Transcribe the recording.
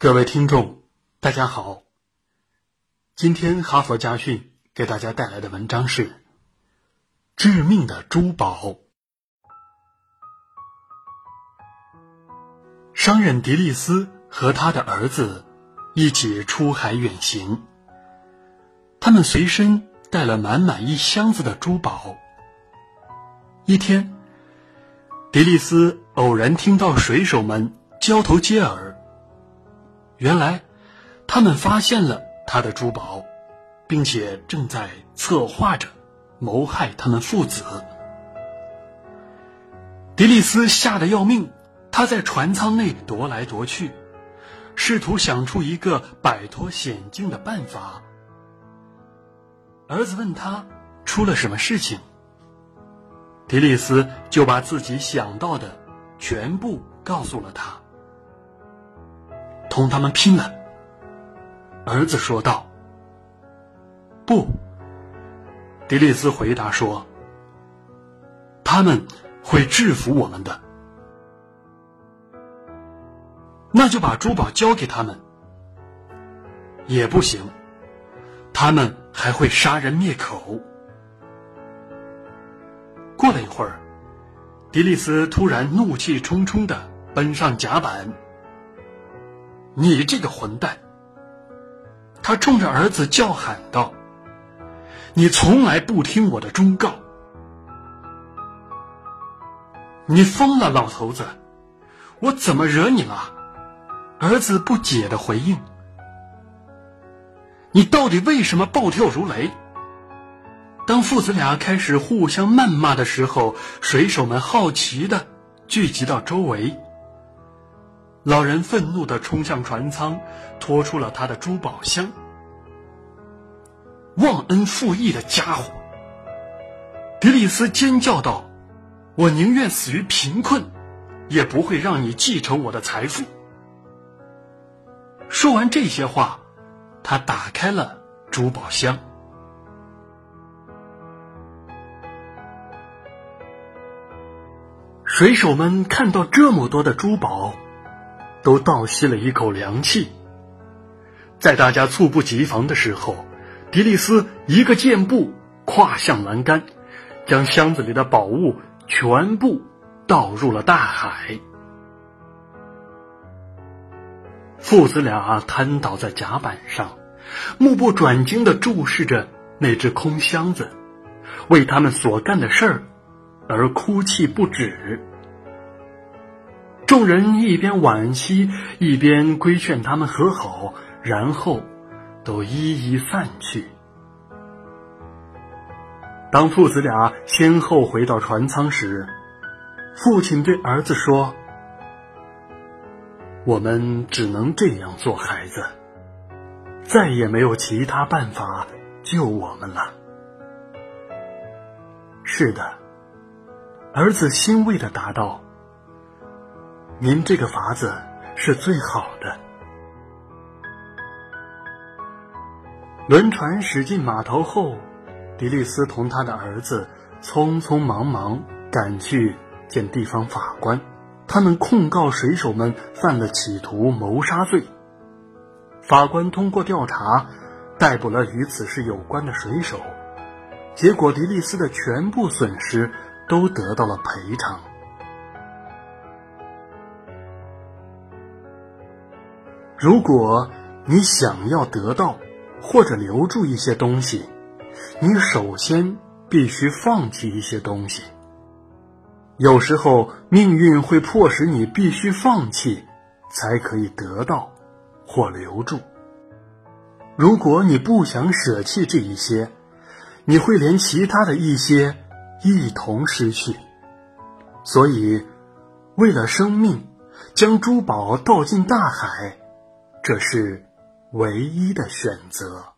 各位听众，大家好。今天哈佛家训给大家带来的文章是《致命的珠宝》。商人迪利斯和他的儿子一起出海远行，他们随身带了满满一箱子的珠宝。一天，迪利斯偶然听到水手们交头接耳。原来，他们发现了他的珠宝，并且正在策划着谋害他们父子。迪利斯吓得要命，他在船舱内踱来踱去，试图想出一个摆脱险境的办法。儿子问他出了什么事情，迪利斯就把自己想到的全部告诉了他。同他们拼了！儿子说道。不，迪利斯回答说：“他们会制服我们的。”那就把珠宝交给他们。也不行，他们还会杀人灭口。过了一会儿，迪利斯突然怒气冲冲的奔上甲板。你这个混蛋！他冲着儿子叫喊道：“你从来不听我的忠告，你疯了，老头子！我怎么惹你了？”儿子不解的回应：“你到底为什么暴跳如雷？”当父子俩开始互相谩骂的时候，水手们好奇的聚集到周围。老人愤怒的冲向船舱，拖出了他的珠宝箱。忘恩负义的家伙！迪利斯尖叫道：“我宁愿死于贫困，也不会让你继承我的财富。”说完这些话，他打开了珠宝箱。水手们看到这么多的珠宝。都倒吸了一口凉气。在大家猝不及防的时候，迪利斯一个箭步跨向栏杆，将箱子里的宝物全部倒入了大海。父子俩瘫倒在甲板上，目不转睛地注视着那只空箱子，为他们所干的事儿而哭泣不止。众人一边惋惜，一边规劝他们和好，然后都一一散去。当父子俩先后回到船舱时，父亲对儿子说：“我们只能这样做，孩子，再也没有其他办法救我们了。”是的，儿子欣慰的答道。您这个法子是最好的。轮船驶进码头后，迪利斯同他的儿子匆匆忙忙赶去见地方法官，他们控告水手们犯了企图谋杀罪。法官通过调查，逮捕了与此事有关的水手，结果迪利斯的全部损失都得到了赔偿。如果你想要得到或者留住一些东西，你首先必须放弃一些东西。有时候命运会迫使你必须放弃，才可以得到或留住。如果你不想舍弃这一些，你会连其他的一些一同失去。所以，为了生命，将珠宝倒进大海。这是唯一的选择。